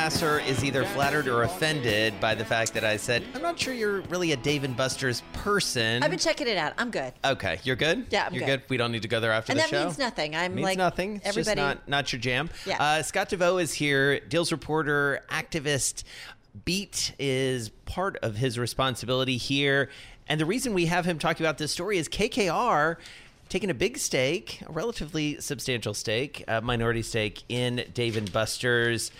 Is either flattered or offended by the fact that I said, I'm not sure you're really a Dave and Buster's person. I've been checking it out. I'm good. Okay, you're good. Yeah, I'm you're good. We don't need to go there after And the that show. means nothing. I'm means like nothing. It's everybody. just not not your jam. Yeah. Uh, Scott Deveau is here. Deals reporter, activist. Beat is part of his responsibility here, and the reason we have him talking about this story is KKR taking a big stake, a relatively substantial stake, a minority stake in Dave and Buster's,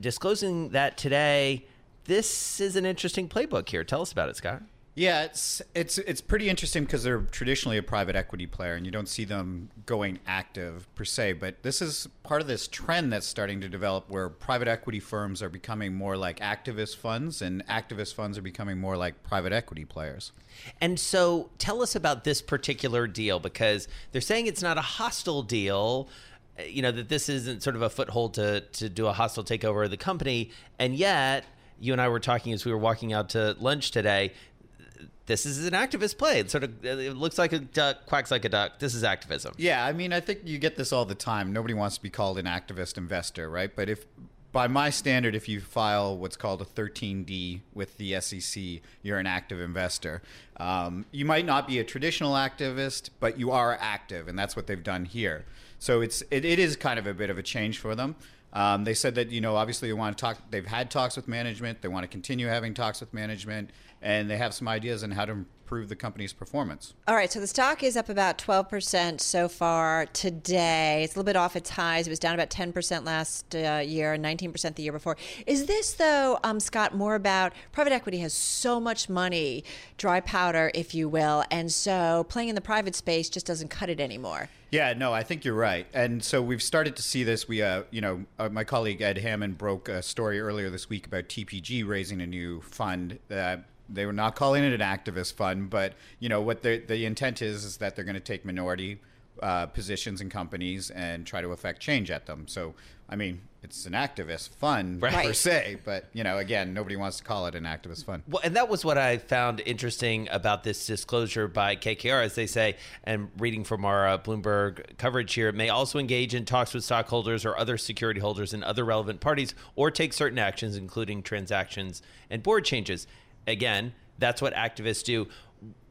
disclosing that today. This is an interesting playbook here. Tell us about it, Scott. Yeah, it's it's it's pretty interesting because they're traditionally a private equity player, and you don't see them going active per se. But this is part of this trend that's starting to develop, where private equity firms are becoming more like activist funds, and activist funds are becoming more like private equity players. And so tell us about this particular deal because they're saying it's not a hostile deal. You know, that this isn't sort of a foothold to, to do a hostile takeover of the company. And yet, you and I were talking as we were walking out to lunch today. This is an activist play. It sort of it looks like a duck, quacks like a duck. This is activism. Yeah, I mean, I think you get this all the time. Nobody wants to be called an activist investor, right? But if by my standard, if you file what's called a 13D with the SEC, you're an active investor. Um, you might not be a traditional activist, but you are active, and that's what they've done here. So it's it, it is kind of a bit of a change for them. Um, they said that you know obviously they want to talk. They've had talks with management. They want to continue having talks with management, and they have some ideas on how to improve the company's performance. All right, so the stock is up about 12% so far today. It's a little bit off its highs. It was down about 10% last uh, year and 19% the year before. Is this, though, um, Scott, more about private equity has so much money, dry powder, if you will, and so playing in the private space just doesn't cut it anymore? Yeah, no, I think you're right. And so we've started to see this. We, uh, you know, uh, my colleague Ed Hammond broke a story earlier this week about TPG raising a new fund. Uh, they were not calling it an activist fund, but you know what the the intent is is that they're going to take minority uh, positions in companies and try to affect change at them. So, I mean, it's an activist fund per se, but you know, again, nobody wants to call it an activist fund. Well, and that was what I found interesting about this disclosure by KKR, as they say, and reading from our uh, Bloomberg coverage here, it may also engage in talks with stockholders or other security holders and other relevant parties, or take certain actions, including transactions and board changes. Again, that's what activists do.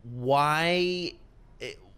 Why?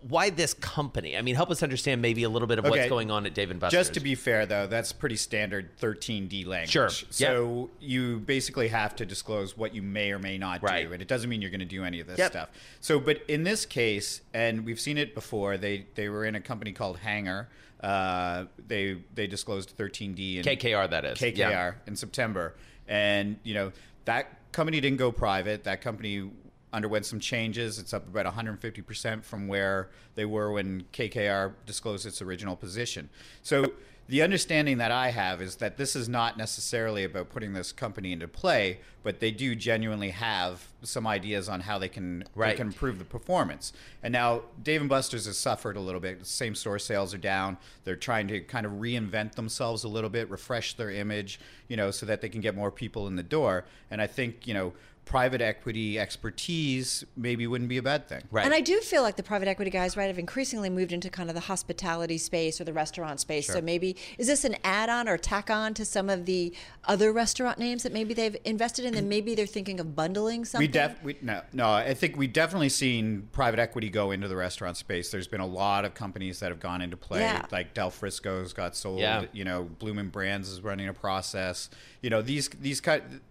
Why this company? I mean, help us understand maybe a little bit of what's going on at Dave and Buster's. Just to be fair, though, that's pretty standard 13D language. Sure. So you basically have to disclose what you may or may not Right. do, and it doesn't mean you're going to do any of this Yep. stuff. So, but in this case, and we've seen it before, they they were in a company called Hanger. Uh, they they disclosed 13D and KKR, that is. KKR Yeah. in September, and you know that company didn't go private. That company underwent some changes. It's up about 150% from where they were when KKR disclosed its original position. So the understanding that I have is that this is not necessarily about putting this company into play, but they do genuinely have some ideas on how they can Right. they can improve the performance. And now Dave and Buster's has suffered a little bit. Same store sales are down. They're trying to kind of reinvent themselves a little bit, refresh their image, you know, so that they can get more people in the door. And I think, you know, private equity expertise maybe wouldn't be a bad thing. Right. And I do feel like the private equity guys, right, have increasingly moved into kind of the hospitality space or the restaurant space. So maybe is this an add-on or tack on to some of the other restaurant names that maybe they've invested in? Then maybe they're thinking of bundling something. We def we, no no I think we've definitely seen private equity go into the restaurant space. There's been a lot of companies that have gone into play. Yeah. Like Del Frisco's got sold. Yeah. You know, Bloomin' Brands is running a process. You know these these kind.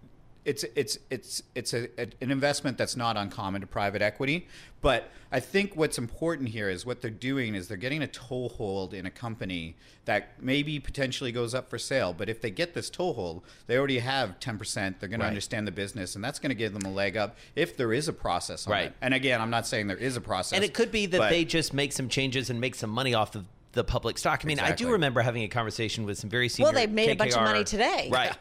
It's it's it's it's a, an investment that's not uncommon to private equity, but I think what's important here is what they're doing is they're getting a toehold in a company that maybe potentially goes up for sale. But if they get this toehold, they already have ten percent. They're going Right. to understand the business, and that's going to give them a leg up if there is a process. On Right. it. And again, I'm not saying there is a process. And it could be that they just make some changes and make some money off of the public stock. I mean, I do remember having a conversation with some very senior. Well, they made a bunch of KKR money today. right?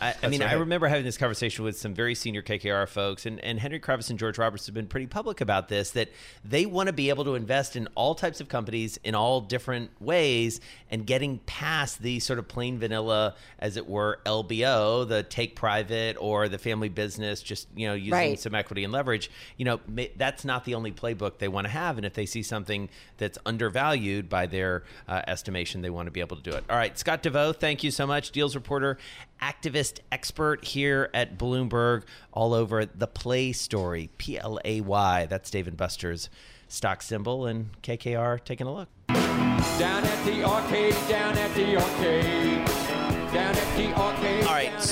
I, I mean, I remember having this conversation with some very senior KKR folks, and, and Henry Kravis and George Roberts have been pretty public about this. That they want to be able to invest in all types of companies in all different ways, and getting past the sort of plain vanilla, as it were, LBO, the take private or the family business, just you know using Right. some equity and leverage. You know, that's not the only playbook they want to have, and if they see something that's undervalued by their uh, estimation, they want to be able to do it. All right, Scott Deveau, thank you so much, deals reporter, activist expert here at Bloomberg, all over the Play Story, P L A Y. That's Dave and Buster's stock symbol, and KKR taking a look. Down at the arcade, down at the arcade. Down at the arcade.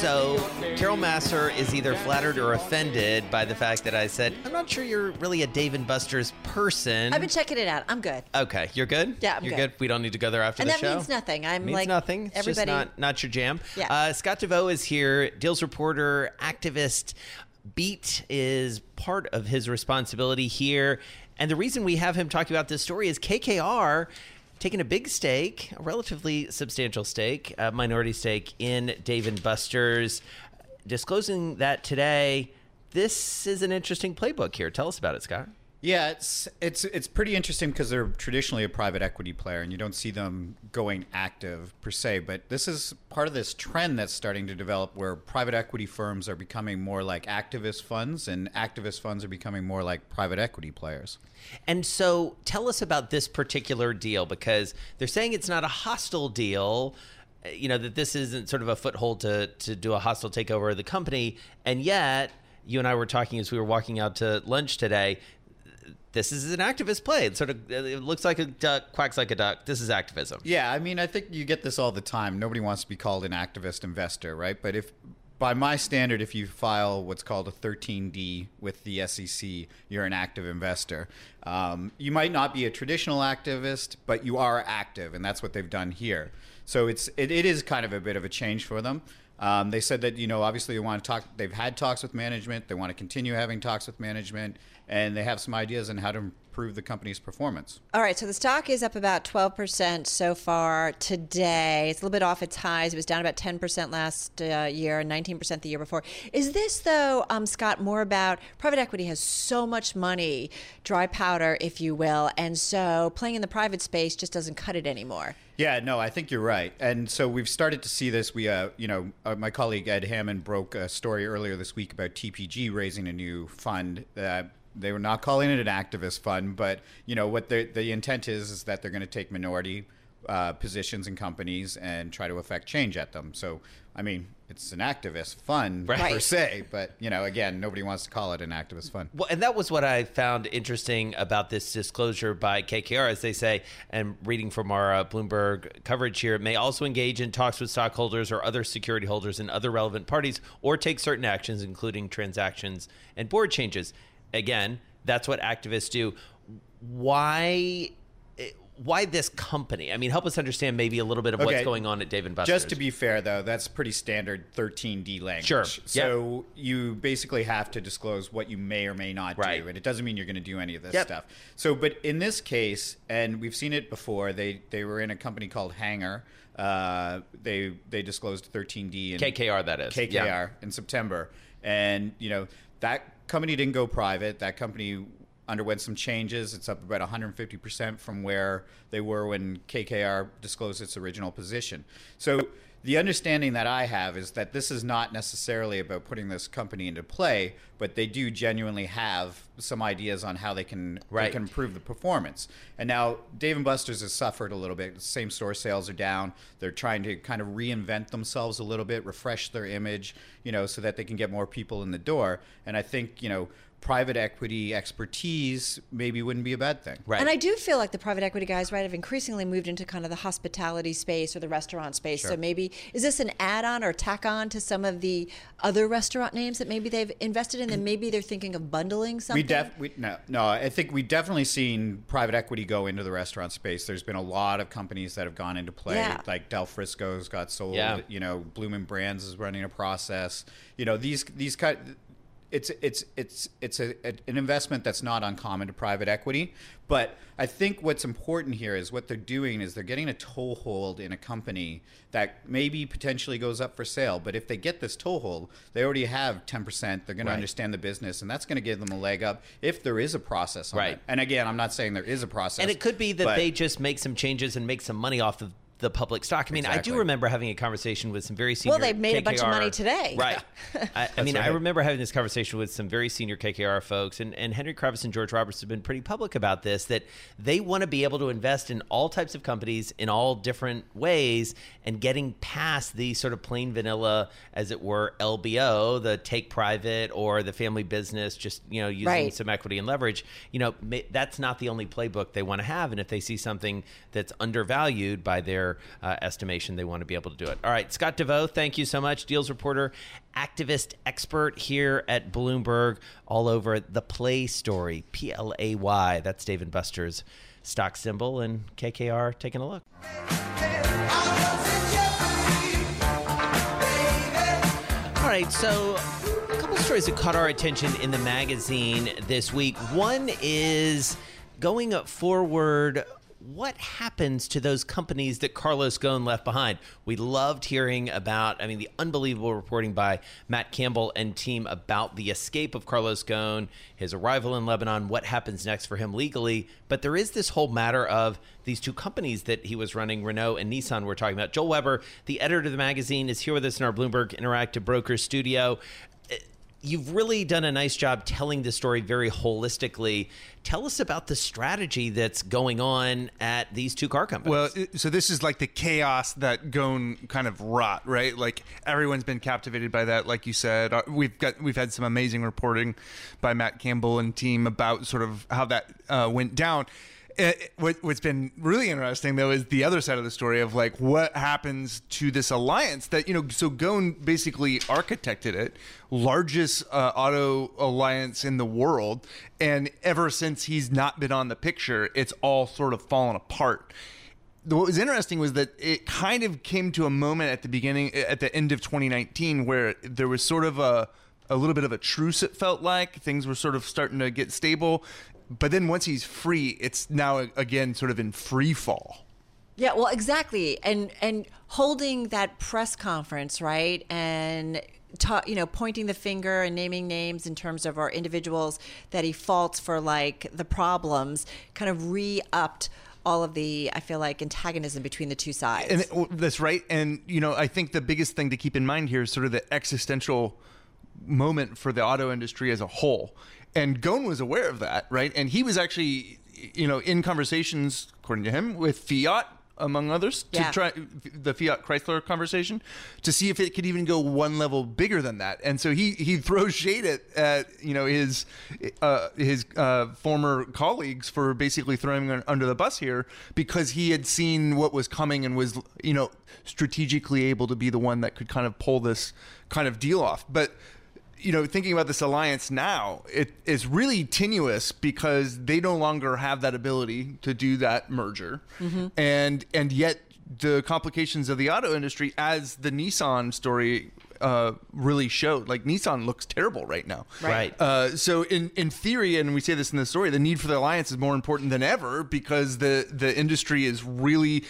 All right, down so at the arcade. Carol Massar is either flattered or offended by the fact that I said, I'm not sure you're really a Dave and Buster's person. I've been checking it out. I'm good. Okay, you're good. Yeah, I'm you're good. We don't need to go there after And the that show. means nothing. I'm means like nothing. It's everybody. just not not your jam. Yeah. Uh, Scott Deveau is here. Deals reporter, activist. Beat is part of his responsibility here, and the reason we have him talking about this story is KKR taking a big stake, a relatively substantial stake, a minority stake in Dave and Buster's, disclosing that today. This is an interesting playbook here. Tell us about it, Scott. Yeah, it's it's it's pretty interesting because they're traditionally a private equity player, and you don't see them going active per se. But this is part of this trend that's starting to develop, where private equity firms are becoming more like activist funds, and activist funds are becoming more like private equity players. And so tell us about this particular deal because they're saying it's not a hostile deal. uh, You know, that this isn't sort of a foothold to, to do a hostile takeover of the company. And yet, you and I were talking as we were walking out to lunch today. This is an activist play. It sort of it looks like a duck, quacks like a duck. This is activism. Yeah, I mean, I think you get this all the time. Nobody wants to be called an activist investor, right? But if by my standard, if you file what's called a 13D with the SEC, you're an active investor. Um, you might not be a traditional activist, but you are active, and that's what they've done here. So it's it, it is kind of a bit of a change for them. Um, they said that you know obviously they want to talk. They've had talks with management. They want to continue having talks with management, and they have some ideas on how to improve the company's performance. All right, so the stock is up about 12% so far today. It's a little bit off its highs. It was down about 10% last uh, year and 19% the year before. Is this, though, um, Scott, more about private equity has so much money, dry powder, if you will, and so playing in the private space just doesn't cut it anymore? Yeah, no, I think you're right. And so we've started to see this. We, uh, you know, uh, my colleague Ed Hammond broke a story earlier this week about TPG raising a new fund. Uh, they were not calling it an activist fund, but you know what the the intent is is that they're going to take minority uh, positions in companies and try to affect change at them. So, I mean, it's an activist fund per se, but you know, again, nobody wants to call it an activist fund. Well, and that was what I found interesting about this disclosure by KKR, as they say, and reading from our uh, Bloomberg coverage here, may also engage in talks with stockholders or other security holders and other relevant parties, or take certain actions, including transactions and board changes. Again, that's what activists do. Why? eh, Why this company? I mean, help us understand maybe a little bit of what's going on at Dave and Buster's. Just to be fair, though, that's pretty standard 13D language. Sure. So you basically have to disclose what you may or may not Right. do, and it doesn't mean you're going to do any of this Yep. stuff. So, but in this case, and we've seen it before, they they were in a company called Hanger. Uh, they they disclosed 13D and KKR, that is. KKR Yeah. in September, and you know that company didn't go private. That company underwent some changes. It's up about 150 percent from where they were when KKR disclosed its original position. So the understanding that I have is that this is not necessarily about putting this company into play, but they do genuinely have some ideas on how they can Right. they can improve the performance. And now Dave and Buster's has suffered a little bit. Same store sales are down. They're trying to kind of reinvent themselves a little bit, refresh their image, you know, so that they can get more people in the door. And I think, you know, private equity expertise maybe wouldn't be a bad thing. Right. And I do feel like the private equity guys, right, have increasingly moved into kind of the hospitality space or the restaurant space. So maybe is this an add-on or tack on to some of the other restaurant names that maybe they've invested in? Then mm-hmm. maybe they're thinking of bundling something. We def we, no no. I think we've definitely seen private equity go into the restaurant space. There's been a lot of companies that have gone into play. Yeah. Like Del Frisco's got sold. Yeah. You know, Bloomin' Brands is running a process. You know, these these cut. It's it's it's it's a, a, an investment that's not uncommon to private equity. But I think what's important here is what they're doing is they're getting a toehold in a company that maybe potentially goes up for sale. But if they get this toehold, they already have ten percent. They're going Right. to understand the business, and that's going to give them a leg up if there is a process. On Right. it. And again, I'm not saying there is a process, And it could be that they just make some changes and make some money off of the public stock. I mean, I do remember having a conversation with some very senior. Well, they've made a bunch of KKR money today. Right. I, I mean, I remember having this conversation with some very senior KKR folks, and, and Henry Kravis and George Roberts have been pretty public about this that they want to be able to invest in all types of companies in all different ways and getting past the sort of plain vanilla, as it were, LBO, the take private or the family business, just, you know, using Right. some equity and leverage. You know, ma- that's not the only playbook they want to have. And if they see something that's undervalued by their uh, estimation, they want to be able to do it. All right, Scott Deveau, thank you so much. Deals reporter, activist expert here at Bloomberg, all over the Play Story, P L A Y. That's Dave and Buster's stock symbol, and KKR taking a look. All right, so a couple stories that caught our attention in the magazine this week. One is going forward. What happens to those companies that Carlos Ghosn left behind? We loved hearing about, I mean, the unbelievable reporting by Matt Campbell and team about the escape of Carlos Ghosn, his arrival in Lebanon, what happens next for him legally. But there is this whole matter of these two companies that he was running, Renault and Nissan, we're talking about. Joel Weber, the editor of the magazine, is here with us in our Bloomberg Interactive Brokers studio. You've really done a nice job telling the story very holistically. Tell us about the strategy that's going on at these two car companies. Well, so this is like the chaos that Ghosn kind of wrought, right? Like everyone's been captivated by that, like you said. Uh, We've got we've had some amazing reporting by Matt Campbell and team about sort of how that uh, went down. Uh, what, what's been really interesting though is the other side of the story of like what happens to this alliance that you know so Ghosn basically architected it largest uh, auto alliance in the world and ever since he's not been on the picture it's all sort of fallen apart. What was interesting was that it kind of came to a moment at the beginning at the end of 2019 where there was sort of a a little bit of a truce it felt like. Things were sort of starting to get stable but then once he's free it's now again sort of in free fall. Yeah, well, exactly, and and holding that press conference, right, and ta- you know, pointing the finger and naming names in terms of our individuals that he faults for like the problems, kind of re-upped all of the, I feel like, antagonism between the two sides. and it- that's right. And you know i think the biggest thing to keep in mind here is sort of the existential moment for the auto industry as a whole and Ghosn was aware of that right and he was actually you know in conversations according to him with fiat among others to try the Fiat Chrysler conversation to see if it could even go one level bigger than that. And so he he throws shade at, at you know his uh, his uh, former colleagues for basically throwing him under the bus here because he had seen what was coming and was you know strategically able to be the one that could kind of pull this kind of deal off. But you know, thinking about this alliance now, it is really tenuous because they no longer have that ability to do that merger, and and yet the complications of the auto industry, as the Nissan story uh, really showed, like Nissan looks terrible right now. Right. Uh, so in in theory, and we say this in the story, the need for the alliance is more important than ever because the the industry is really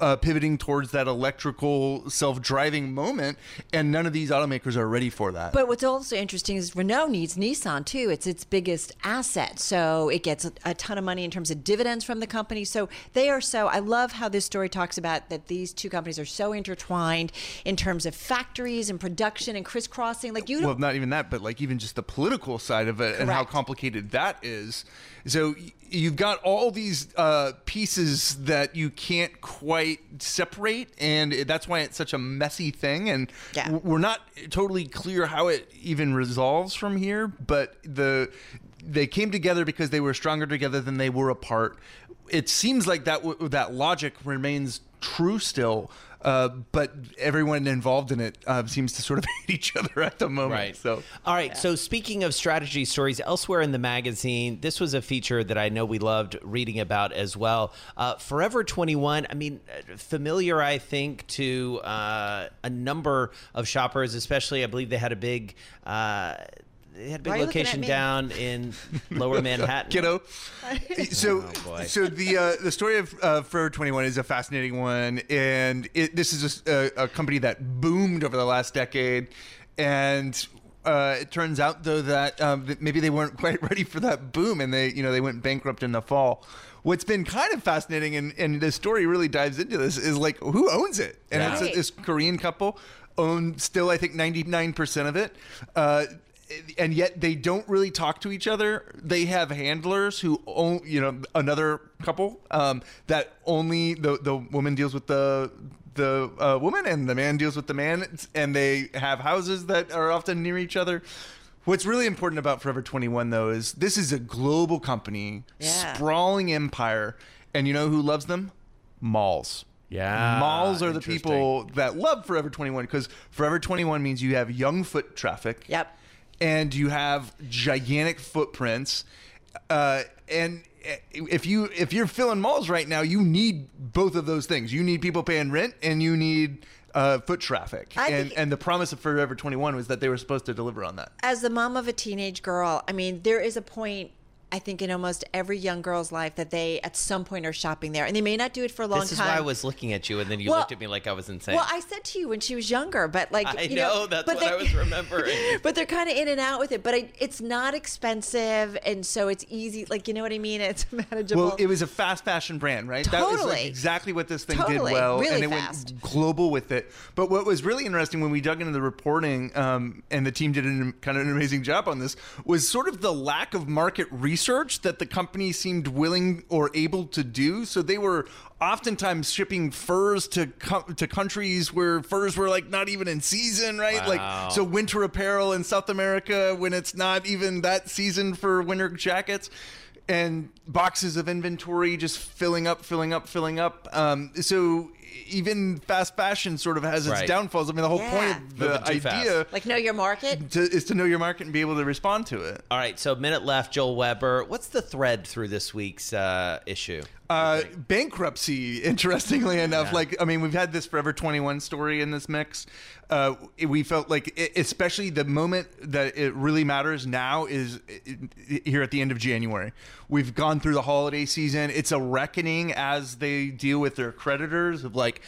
uh, pivoting towards that electrical self-driving moment, and none of these automakers are ready for that. But what's also interesting is Renault needs Nissan too. It's its biggest asset. So it gets a, ton of money in terms of dividends from the company. So they are so, I love how this story talks about that these two companies are so intertwined in terms of factories and production and crisscrossing. Like you well, not even that, but like even just the political side of it and how complicated that is. So you've got all these uh, pieces that you can't quite separate, and that's why it's such a messy thing. And Yeah. we're not totally clear how it even resolves from here. But the they came together because they were stronger together than they were apart. It seems like that that logic remains true still. Uh, but everyone involved in it uh, seems to sort of hate each other at the moment. Right. So all right. So speaking of strategy stories, elsewhere in the magazine, this was a feature that I know we loved reading about as well. Uh, Forever 21. I mean, uh, familiar, I think, to uh, a number of shoppers, especially. I believe they had a big. They had a big Why are you looking at location down in Lower Manhattan. kiddo. so, Oh, so the uh, the story of uh, Forever 21 is a fascinating one, and it, this is a, a company that boomed over the last decade, and. Uh, it turns out though that um, that maybe they weren't quite ready for that boom, and they you know they went bankrupt in the fall. What's been kind of fascinating, and, and the story really dives into this, is like who owns it, and Yeah. it's Right. this Korean couple own still I think 99 percent of it. Uh, and yet they don't really talk to each other. They have handlers who own, you know, another couple um, that only the the woman deals with the the uh, woman and the man deals with the man, and they have houses that are often near each other. What's really important about Forever 21 though is this is a global company, Yeah. sprawling empire, and you know who loves them? Malls. Yeah, Malls are the people that love Forever 21 because Forever 21 means you have young foot traffic Yep. And you have gigantic footprints. Uh, and if you if you're filling malls right now, you need both of those things. You need people paying rent, and you need uh, foot traffic. I and think- and the promise of Forever 21 was that they were supposed to deliver on that. As the mom of a teenage girl, I mean, there is a point. I think in almost every young girl's life that they at some point are shopping there, and they may not do it for a long time. This is time. why I was looking at you, and then you Well- looked at me like I was insane. Well, I said to you when she was younger, but like I you know, that's but what I they- was remembering. but they're kind of in and out with it. But I, it's not expensive, and so it's easy. Like you know what I mean? It's manageable. Well, it was a fast fashion brand, right? That was like Totally. exactly what this thing Totally. did well, Really and it fast. went global with it. But what was really interesting when we dug into the reporting, um, and the team did an, kind of an amazing job on this, was sort of the lack of market research that the company seemed willing or able to do. So they were oftentimes shipping furs to to countries where furs were like not even in season, right? Wow. Like so winter apparel in South America when it's not even that season for winter jackets and boxes of inventory just filling up, filling up, filling up. Um, so even fast fashion sort of has its Right. downfalls. I mean, the whole Yeah. point of the Moving too fast. idea like know your market. to, is to know your market and be able to respond to it. All right, so minute left. Joel Weber, what's the thread through this week's uh, issue? Uh, bankruptcy, interestingly enough, like I mean, we've had this Forever 21 story in this mix. Uh, we felt like, it, especially the moment that it really matters now is i- here at the end of January. We've gone through the holiday season. It's a reckoning as they deal with their creditors of like.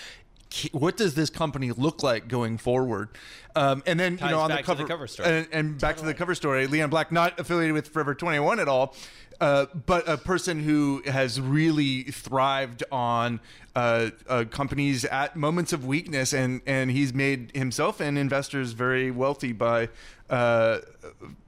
What does this company look like going forward? Um, and then Ties you know on the to the cover, cover story. and, and back to the cover story. Leon Black, not affiliated with Forever 21 at all, uh, but a person who has really thrived on uh, uh, companies at moments of weakness, and and he's made himself and investors very wealthy by, uh,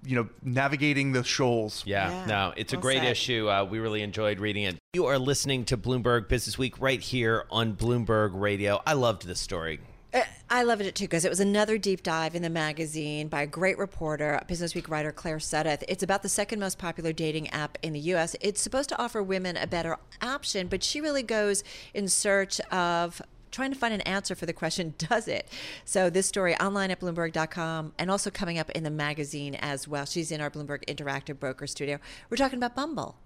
you know, navigating the shoals. Yeah, Yeah. no, it's a great said. issue. Uh, we really enjoyed reading it. You are listening to Bloomberg Business Week right here on Bloomberg Radio. I loved this story. Uh, I loved it too because it was another deep dive in the magazine by a great reporter, Business Week writer Claire Suddath. It's about the second most popular dating app in the U.S. It's supposed to offer women a better option, but she really goes in search of trying to find an answer for the question, does it? So this story online at Bloomberg.com and also coming up in the magazine as well. She's in our Bloomberg Interactive Broker Studio. We're talking about Bumble.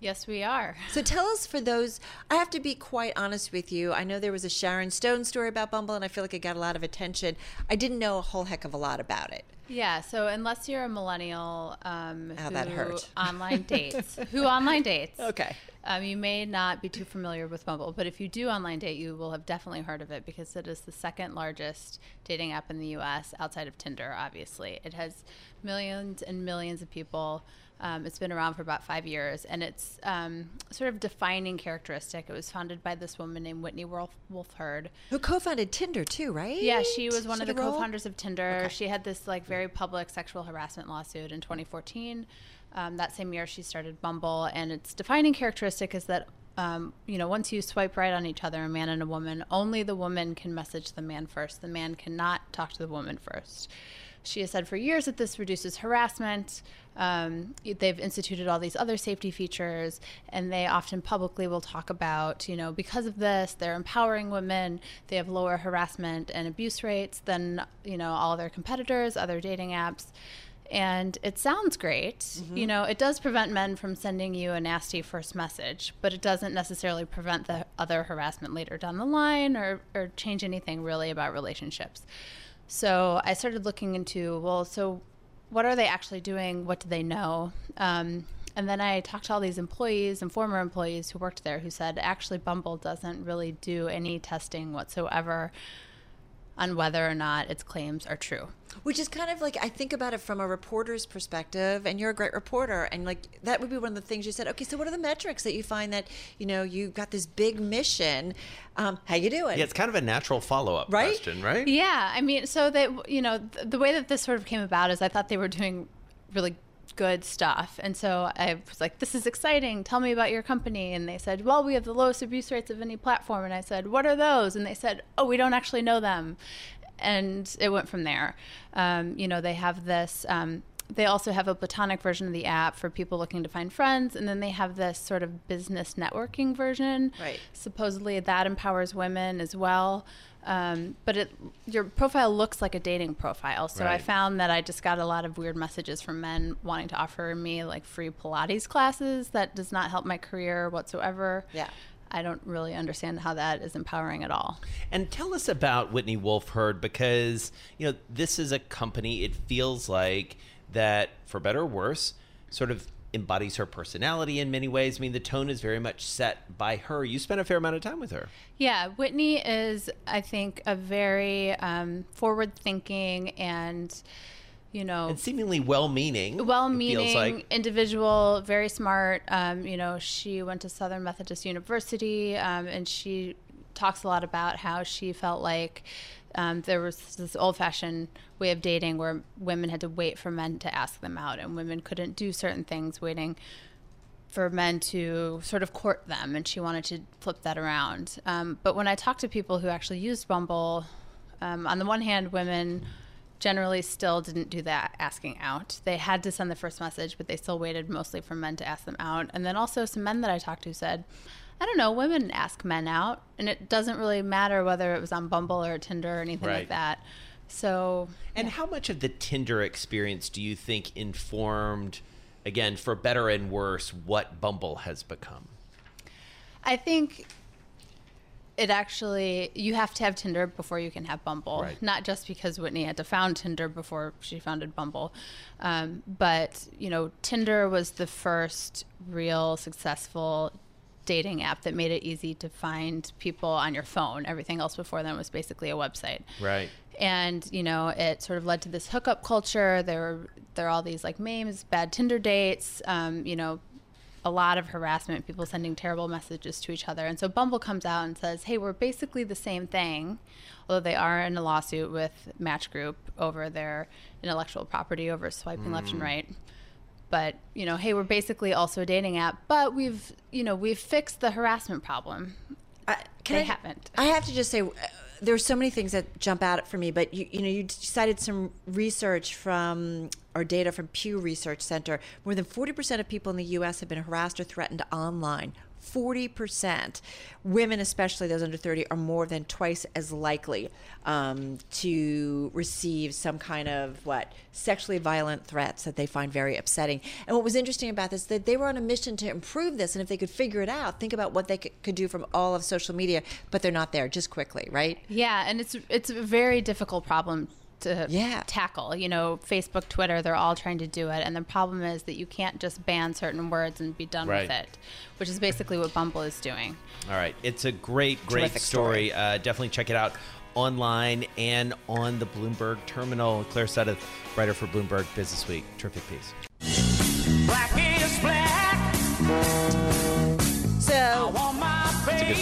Yes, we are. So tell us for those, I have to be quite honest with you. I know there was a Sharon Stone story about Bumble, and I feel like it got a lot of attention. I didn't know a whole heck of a lot about it. Yeah, so unless you're a millennial um, who that hurt. online dates, who online dates, Okay. um, you may not be too familiar with Bumble, but if you do online date, you will have definitely heard of it because it is the second largest dating app in the U.S. outside of Tinder. Obviously, it has millions and millions of people. Um, it's been around for about five years, and it's um, sort of defining characteristic. It was founded by this woman named Whitney Wolfe, Wolfhard, Who co-founded Tinder too, right? yeah, she was one She of the a role? co-founders of Tinder. She had this like very public sexual harassment lawsuit in 2014. Um, that same year, she started Bumble, and its defining characteristic is that um, you know once you swipe right on each other, a man and a woman, only the woman can message the man first. The man cannot talk to the woman first. She has said for years that this reduces harassment. Um, they've instituted all these other safety features, and they often publicly will talk about, you know, because of this, they're empowering women. They have lower harassment and abuse rates than, you know, all their competitors, other dating apps. And it sounds great. You know, it does prevent men from sending you a nasty first message, but it doesn't necessarily prevent the other harassment later down the line or, or change anything really about relationships. So I started looking into, well, so what are they actually doing? What do they know? Um, and then I talked to all these employees and former employees who worked there who said actually Bumble doesn't really do any testing whatsoever on whether or not its claims are true. Which is kind of like I think about it from a reporter's perspective, and you're a great reporter, and like that would be one of the things you said. Okay, so what are the metrics that you find that you know you got this big mission? Um, how you doing? Yeah, it's kind of a natural follow up Right? question, right? Yeah, I mean, so that you know, th- the way that this sort of came about is I thought they were doing really good stuff, and so I was like, "This is exciting. Tell me about your company." And they said, "Well, we have the lowest abuse rates of any platform." And I said, "What are those?" And they said, "Oh, we don't actually know them." And it went from there. Um, you know, they have this. Um, they also have a platonic version of the app for people looking to find friends, and then they have this sort of business networking version. Right. Supposedly that empowers women as well. Um, but it your profile looks like a dating profile. So I found that I just got a lot of weird messages from men wanting to offer me like free Pilates classes. That does not help my career whatsoever. Yeah. I don't really understand how that is empowering at all. And tell us about Whitney Wolfe Herd because, you know, this is a company, it feels like that, for better or worse, sort of embodies her personality in many ways. I mean, the tone is very much set by her. You spent a fair amount of time with her. Yeah, Whitney is, I think, a very um, forward thinking and, you know, And seemingly well meaning. well-meaning like. individual, very smart. Um, you know, she went to Southern Methodist University, um, and she talks a lot about how she felt like um, there was this old-fashioned way of dating where women had to wait for men to ask them out, and women couldn't do certain things waiting for men to sort of court them, and she wanted to flip that around. Um, but when I talked to people who actually used Bumble, um, on the one hand, women generally still didn't do that asking out. They had to send the first message, but they still waited mostly for men to ask them out. And then also, some men that I talked to said, I don't know, women ask men out, and it doesn't really matter whether it was on Bumble or Tinder or anything Right. like that. So, And how much of the Tinder experience do you think informed, again, for better and worse, what Bumble has become? I think it actually you have to have Tinder before you can have Bumble. Right. Not just because Whitney had to found Tinder before she founded Bumble, um, but you know Tinder was the first real successful dating app that made it easy to find people on your phone. Everything else before then was basically a website Right. and you know it sort of led to this hookup culture there were there are all these like memes bad tinder dates um, you know a lot of harassment people sending terrible messages to each other and so bumble comes out and says hey we're basically the same thing although they are in a lawsuit with match group over their intellectual property over swiping left and right but you know hey we're basically also a dating app but we've you know we've fixed the harassment problem I, can They I, haven't. I have to just say, uh, there's so many things that jump out for me. But you, you know, you cited some research from or data from Pew Research Center. More than 40% of people in the U.S. have been harassed or threatened online. 40%. Women, especially those under 30, are more than twice as likely um, to receive some kind of what sexually violent threats that they find very upsetting. And what was interesting about this that they were on a mission to improve this, and if they could figure it out, think about what they could do from all of social media. But they're not there. Just quickly, right? Yeah, and it's it's a very difficult problem to Yeah. tackle. You know, Facebook, Twitter, they're all trying to do it, and the problem is that you can't just ban certain words and be done Right. with it, which is basically what Bumble is doing. All right. It's a great, great Terrific story. story. Uh, definitely check it out online and on the Bloomberg terminal. Claire Suddath, writer for Bloomberg Business Week. Terrific piece.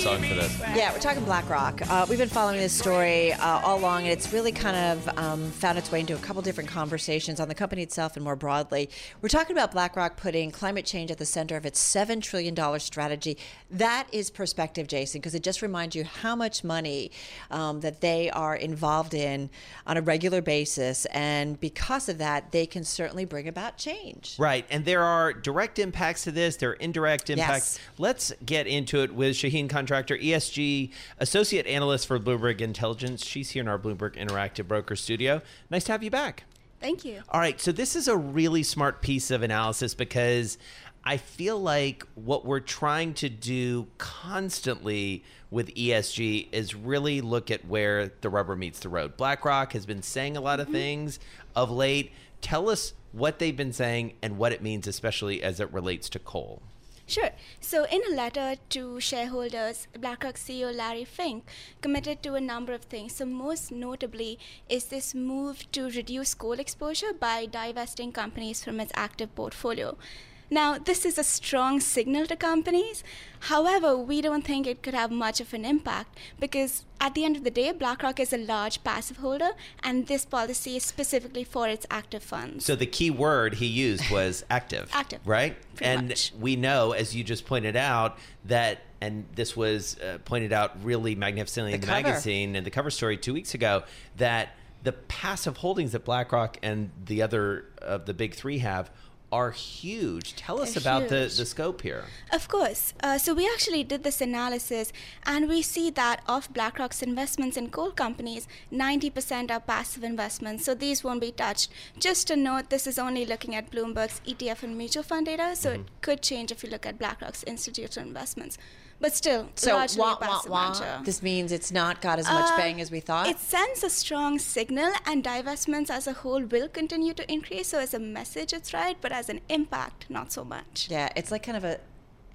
Song for this. Yeah, we're talking BlackRock. Uh, we've been following this story uh, all along, and it's really kind of um, found its way into a couple different conversations on the company itself and more broadly. We're talking about BlackRock putting climate change at the center of its $7 trillion strategy. That is perspective, Jason, because it just reminds you how much money um, that they are involved in on a regular basis. And because of that, they can certainly bring about change. Right. And there are direct impacts to this, there are indirect impacts. Yes. Let's get into it with Shaheen Contractor, ESG Associate Analyst for Bloomberg Intelligence. She's here in our Bloomberg Interactive Broker studio. Nice to have you back. Thank you. All right, so this is a really smart piece of analysis because I feel like what we're trying to do constantly with ESG is really look at where the rubber meets the road. BlackRock has been saying a lot of mm-hmm. things of late. Tell us what they've been saying and what it means, especially as it relates to coal. Sure. So, in a letter to shareholders, BlackRock CEO Larry Fink committed to a number of things. So, most notably is this move to reduce coal exposure by divesting companies from its active portfolio. Now, this is a strong signal to companies. However, we don't think it could have much of an impact because at the end of the day, BlackRock is a large passive holder, and this policy is specifically for its active funds. So the key word he used was active. Active, Right? pretty and much. we know, as you just pointed out, that, and this was uh, pointed out really magnificently in The the cover. magazine and the cover story two weeks ago, that the passive holdings that BlackRock and the other of the big three have are huge. Tell us They're about the, huge. the scope here. Of course. Uh, so we actually did this analysis, and we see that of BlackRock's investments in coal companies, 90% are passive investments. So these won't be touched. Just to note, this is only looking at Bloomberg's ETF and mutual fund data, so Mm-hmm. it could change if you look at BlackRock's institutional investments. But still, So largely wah, a wah, passive wah. venture. This means it's not got as much Uh, bang as we thought. It sends a strong signal, and divestments as a whole will continue to increase. So, as a message, it's right, but as an impact, not so much. yeah, it's like kind of a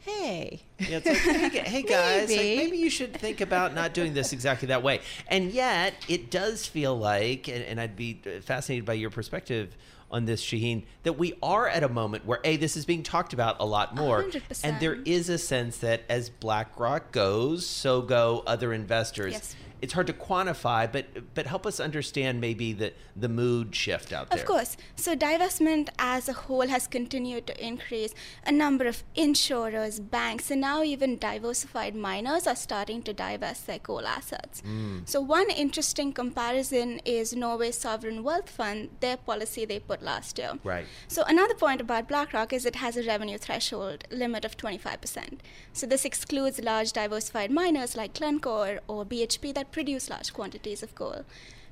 hey. Yeah, it's like, hey, hey guys, like, Maybe. maybe you should think about not doing this exactly that way. And yet, it does feel like, and, and I'd be fascinated by your perspective on this, Shaheen, that we are at a moment where a this is being talked about a lot more, and there 100%. is a sense that as BlackRock goes, so go other investors. Yes. It's hard to quantify, but but help us understand maybe the the mood shift out there. Of course. So divestment as a whole has continued to increase. A number of insurers, banks, and now even diversified miners are starting to divest their coal assets. Mm. So one interesting comparison is Norway's sovereign wealth fund, their policy they put last year. Right. So another point about BlackRock is it has a revenue threshold limit of 25%. So this excludes large diversified miners like Glencore or BHP that produce large quantities of coal.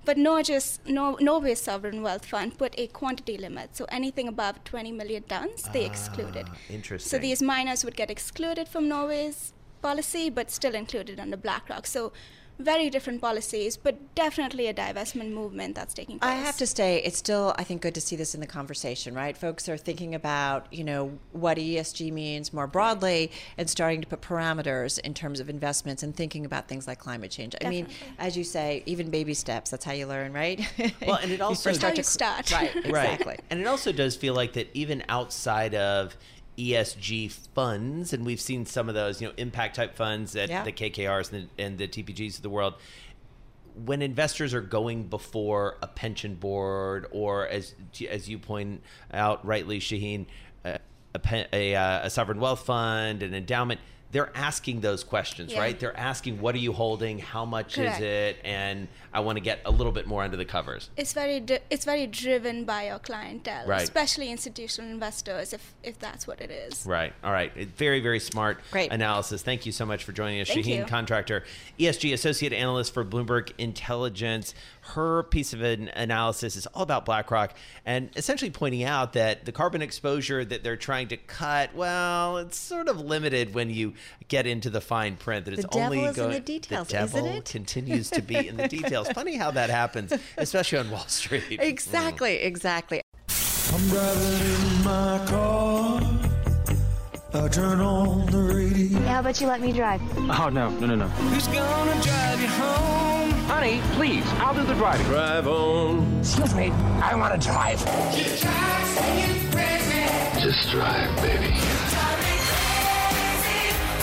But Norway's, Nor- Norway's sovereign wealth fund put a quantity limit, so anything above 20 million tons, they excluded. Ah, interesting. So these miners would get excluded from Norway's policy, but still included under BlackRock. So very different policies, but definitely a divestment movement that's taking place. I have to say, it's still, I think, good to see this in the conversation, right? Folks are thinking about, you know, what ESG means more broadly and starting to put parameters in terms of investments and thinking about things like climate change. I mean, as you say, even baby steps, that's how you learn, right? Well, and it You also- first How you to- start. Right, exactly. Right. And it also does feel like that even outside of ESG funds, and we've seen some of those, you know, impact type funds that Yeah. the KKRs and the, and the TPGs of the world, when investors are going before a pension board or, as as you point out rightly, Shaheen, a, a, uh, a sovereign wealth fund, an endowment, they're asking those questions, Yeah. right? They're asking, what are you holding? How much Correct. is it? And I want to get a little bit more under the covers. it's very it's very driven by your clientele, Right. especially institutional investors, if if that's what it is. Right. All right. Very, very smart Great. analysis. Thank you so much for joining us. Thank Shaheen you. Contractor, ESG Associate Analyst for Bloomberg Intelligence. Her piece of an analysis is all about BlackRock and essentially pointing out that the carbon exposure that they're trying to cut, well, it's sort of limited when you get into the fine print. That it's devil only is in going. the details, the isn't devil it? continues to be in the details. Funny how that happens, especially on Wall Street. exactly, exactly. I'm driving in my car. I turn on the radio. How about you let me drive? Oh, no, no, no, no. Who's gonna drive you home? Honey, please, I'll do the driving. Drive on. Excuse me, I want to drive. Just drive, baby.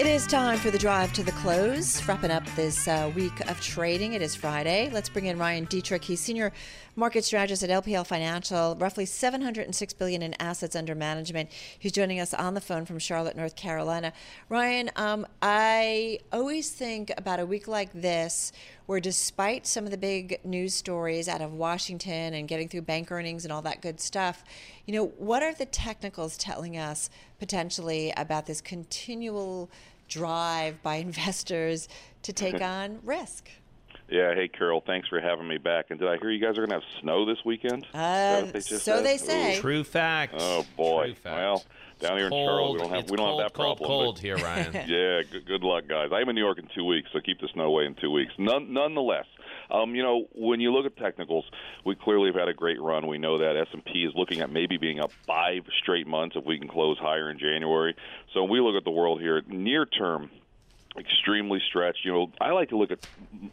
It is time for the drive to the close. Wrapping up this uh, week of trading. It is Friday. Let's bring in Ryan Detrick. He's senior market strategist at LPL Financial. Roughly 706 billion in assets under management. He's joining us on the phone from Charlotte, North Carolina. Ryan, um, I always think about a week like this where despite some of the big news stories out of Washington and getting through bank earnings and all that good stuff, you know, what are the technicals telling us potentially about this continual drive by investors to take on risk? Yeah, hey Carol, thanks for having me back. And did I hear you guys are going to have snow this weekend? Is Uh, they just so said? they say. Ooh. True fact. Oh boy. True fact. Well, down here in Charlotte, we don't have It's we don't cold, have that cold, problem. cold but- here, Ryan. yeah, good, good luck, guys. I'm in New York in two weeks, so keep the snow away in two weeks. None, nonetheless, um, you know, when you look at technicals, we clearly have had a great run. We know that S and P is looking at maybe being up five straight months if we can close higher in January. So when we look at the world here, near term extremely stretched. You know, I like to look at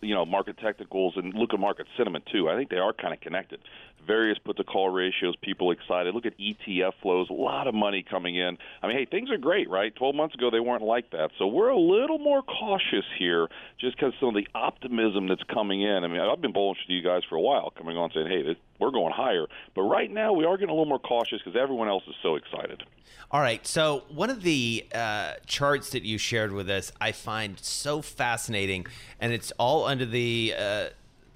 you know market technicals and look at market sentiment too. I think they are kind of connected. Various put to call ratios, people excited. Look at ETF flows, a lot of money coming in. I mean, hey, things are great, right? 12 months ago they weren't like that. So we're a little more cautious here just because some of the optimism that's coming in. I mean, I've been bullish to you guys for a while, coming on saying, hey, this, we're going higher. But right now we are getting a little more cautious because everyone else is so excited. All right. So one of the uh, charts that you shared with us, I find so fascinating, and it's all under the uh,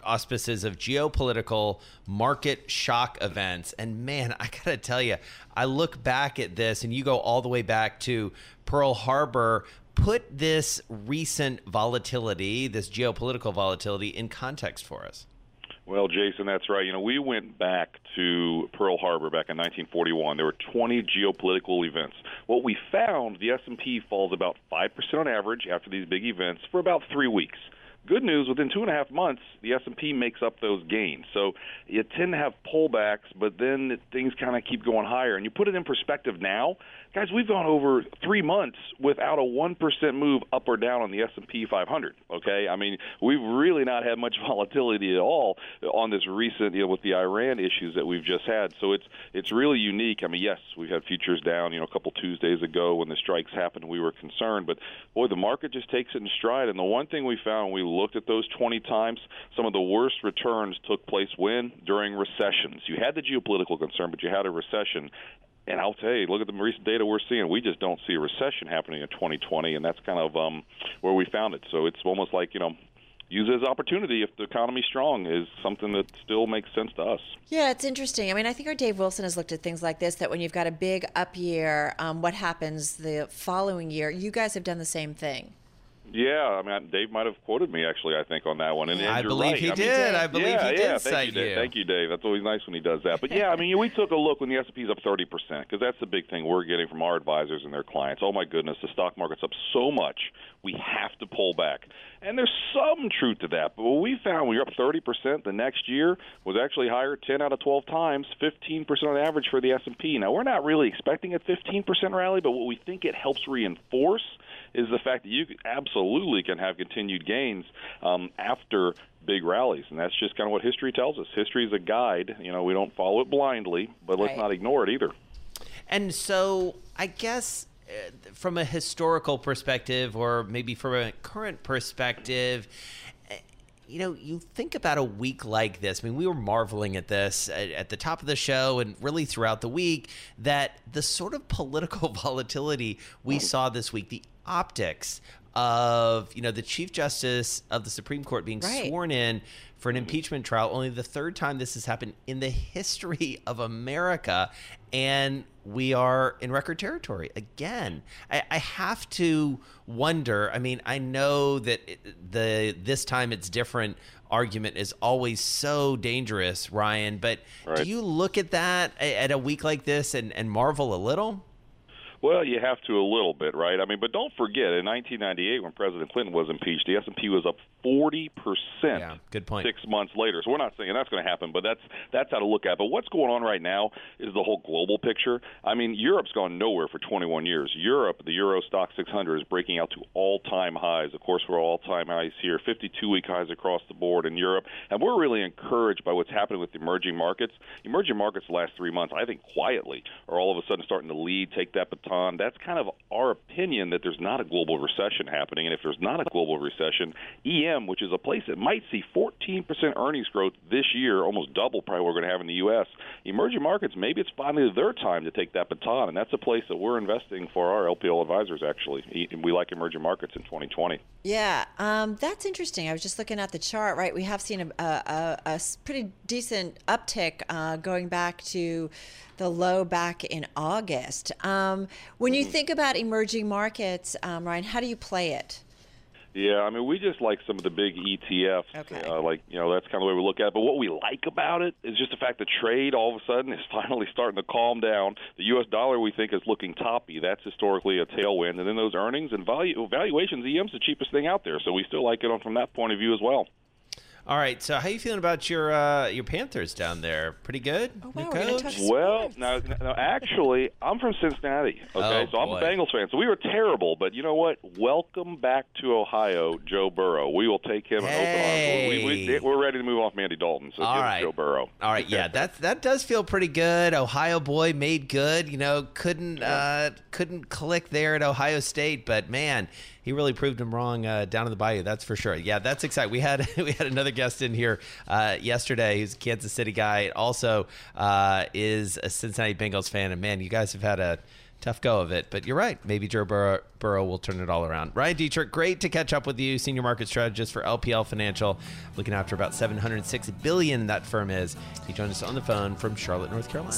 auspices of geopolitical market shock events. And man, I gotta tell you, I look back at this, and you go all the way back to Pearl Harbor. Put this recent volatility, this geopolitical volatility, in context for us. Well, Jason, that's right. You know, we went back to Pearl Harbor back in 1941. There were 20 geopolitical events. What we found, the S&P falls about 5% on average after these big events for about 3 weeks. Good news, within two and a half months, the S&P makes up those gains. So you tend to have pullbacks, but then things kind of keep going higher. And you put it in perspective now, guys, we've gone over three months without a 1% move up or down on the S&P 500, okay? I mean, we've really not had much volatility at all on this recent, you know, with the Iran issues that we've just had. So it's it's really unique. I mean, yes, we've had futures down, you know, a couple Tuesdays ago when the strikes happened, we were concerned, but boy, the market just takes it in stride. And the one thing we found, we looked at those 20 times, some of the worst returns took place when? During recessions. You had the geopolitical concern, but you had a recession. And I'll tell you, look at the recent data we're seeing. We just don't see a recession happening in 2020, and that's kind of um, where we found it. So it's almost like, you know, use it as opportunity if the economy's strong is something that still makes sense to us. Yeah, it's interesting. I mean, I think our Dave Wilson has looked at things like this that when you've got a big up year, um, what happens the following year? You guys have done the same thing. Yeah, I mean, Dave might have quoted me actually. I think on that one, and, and I believe right. he I mean, did. I believe yeah, he did yeah. Thank cite you, Dave. you. Thank you, Dave. That's always nice when he does that. But yeah, I mean, we took a look when the S&P is up 30 percent because that's the big thing we're getting from our advisors and their clients. Oh my goodness, the stock market's up so much, we have to pull back. And there's some truth to that. But what we found when you're up 30 percent the next year was actually higher 10 out of 12 times, 15 percent on average for the S&P. Now we're not really expecting a 15 percent rally, but what we think it helps reinforce is the fact that you absolutely can have continued gains um, after big rallies, and that's just kind of what history tells us. History is a guide. You know, we don't follow it blindly, but let's Right. not ignore it either. And so, I guess uh, from a historical perspective, or maybe from a current perspective, uh, you know, you think about a week like this. I mean, we were marveling at this at, at the top of the show and really throughout the week that the sort of political volatility we saw this week, the optics of, you know, the Chief Justice of the Supreme Court being Right. sworn in for an impeachment trial, only the third time this has happened in the history of America. And we are in record territory again. I, I have to wonder. I mean, I know that the this time it's different argument is always so dangerous, Ryan. But Right. do you look at that at a week like this and, and marvel a little? Well, you have to a little bit, right? I mean, but don't forget, in 1998, when President Clinton was impeached, the S&P was up 40 percent. Yeah, good point. Six months later, so we're not saying that's going to happen, but that's that's how to look at. it. But what's going on right now is the whole global picture. I mean, Europe's gone nowhere for 21 years. Europe, the Euro Stoxx 600 is breaking out to all-time highs. Of course, we're all-time highs here, 52-week highs across the board in Europe, and we're really encouraged by what's happening with the emerging markets. Emerging markets the last three months, I think, quietly are all of a sudden starting to lead, take that baton. That's kind of our opinion that there's not a global recession happening, and if there's not a global recession, EM EM, which is a place that might see 14% earnings growth this year, almost double probably what we're going to have in the U.S. Emerging markets, maybe it's finally their time to take that baton, and that's a place that we're investing for our LPL advisors. Actually, we like emerging markets in 2020. Yeah, um, that's interesting. I was just looking at the chart. Right, we have seen a, a, a pretty decent uptick uh, going back to the low back in August. Um, when you think about emerging markets, um, Ryan, how do you play it? Yeah, I mean, we just like some of the big ETFs. Okay. Uh, like, you know, that's kind of the way we look at it. But what we like about it is just the fact that trade all of a sudden is finally starting to calm down. The U.S. dollar, we think, is looking toppy. That's historically a tailwind. And then those earnings and value, valuations, EM's the cheapest thing out there. So we still like it on from that point of view as well. All right. So, how you feeling about your uh, your Panthers down there? Pretty good. Oh, wow, New coach? Well, now, now, actually, I'm from Cincinnati. Okay, Oh, so I'm boy. a Bengals fan. So we were terrible, but you know what? Welcome back to Ohio, Joe Burrow. We will take him in open arms. We, we, Hey. we're ready to move off Andy Dalton. So All give us right. Joe Burrow. All right, yeah, that that does feel pretty good. Ohio boy made good. You know, couldn't uh, couldn't click there at Ohio State, but man, he really proved him wrong uh, down in the bayou. That's for sure. Yeah, that's exciting. We had we had another guest in here uh, yesterday who's a Kansas City guy. Also, uh, is a Cincinnati Bengals fan, and man, you guys have had a tough go of it. But you're right. Maybe Joe Burrow, Burrow will turn it all around. Ryan Detrick, great to catch up with you, senior market strategist for LPL Financial, looking after about 706 billion that firm is. He joined us on the phone from Charlotte, North Carolina.